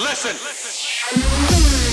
listen.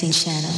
Missing channel.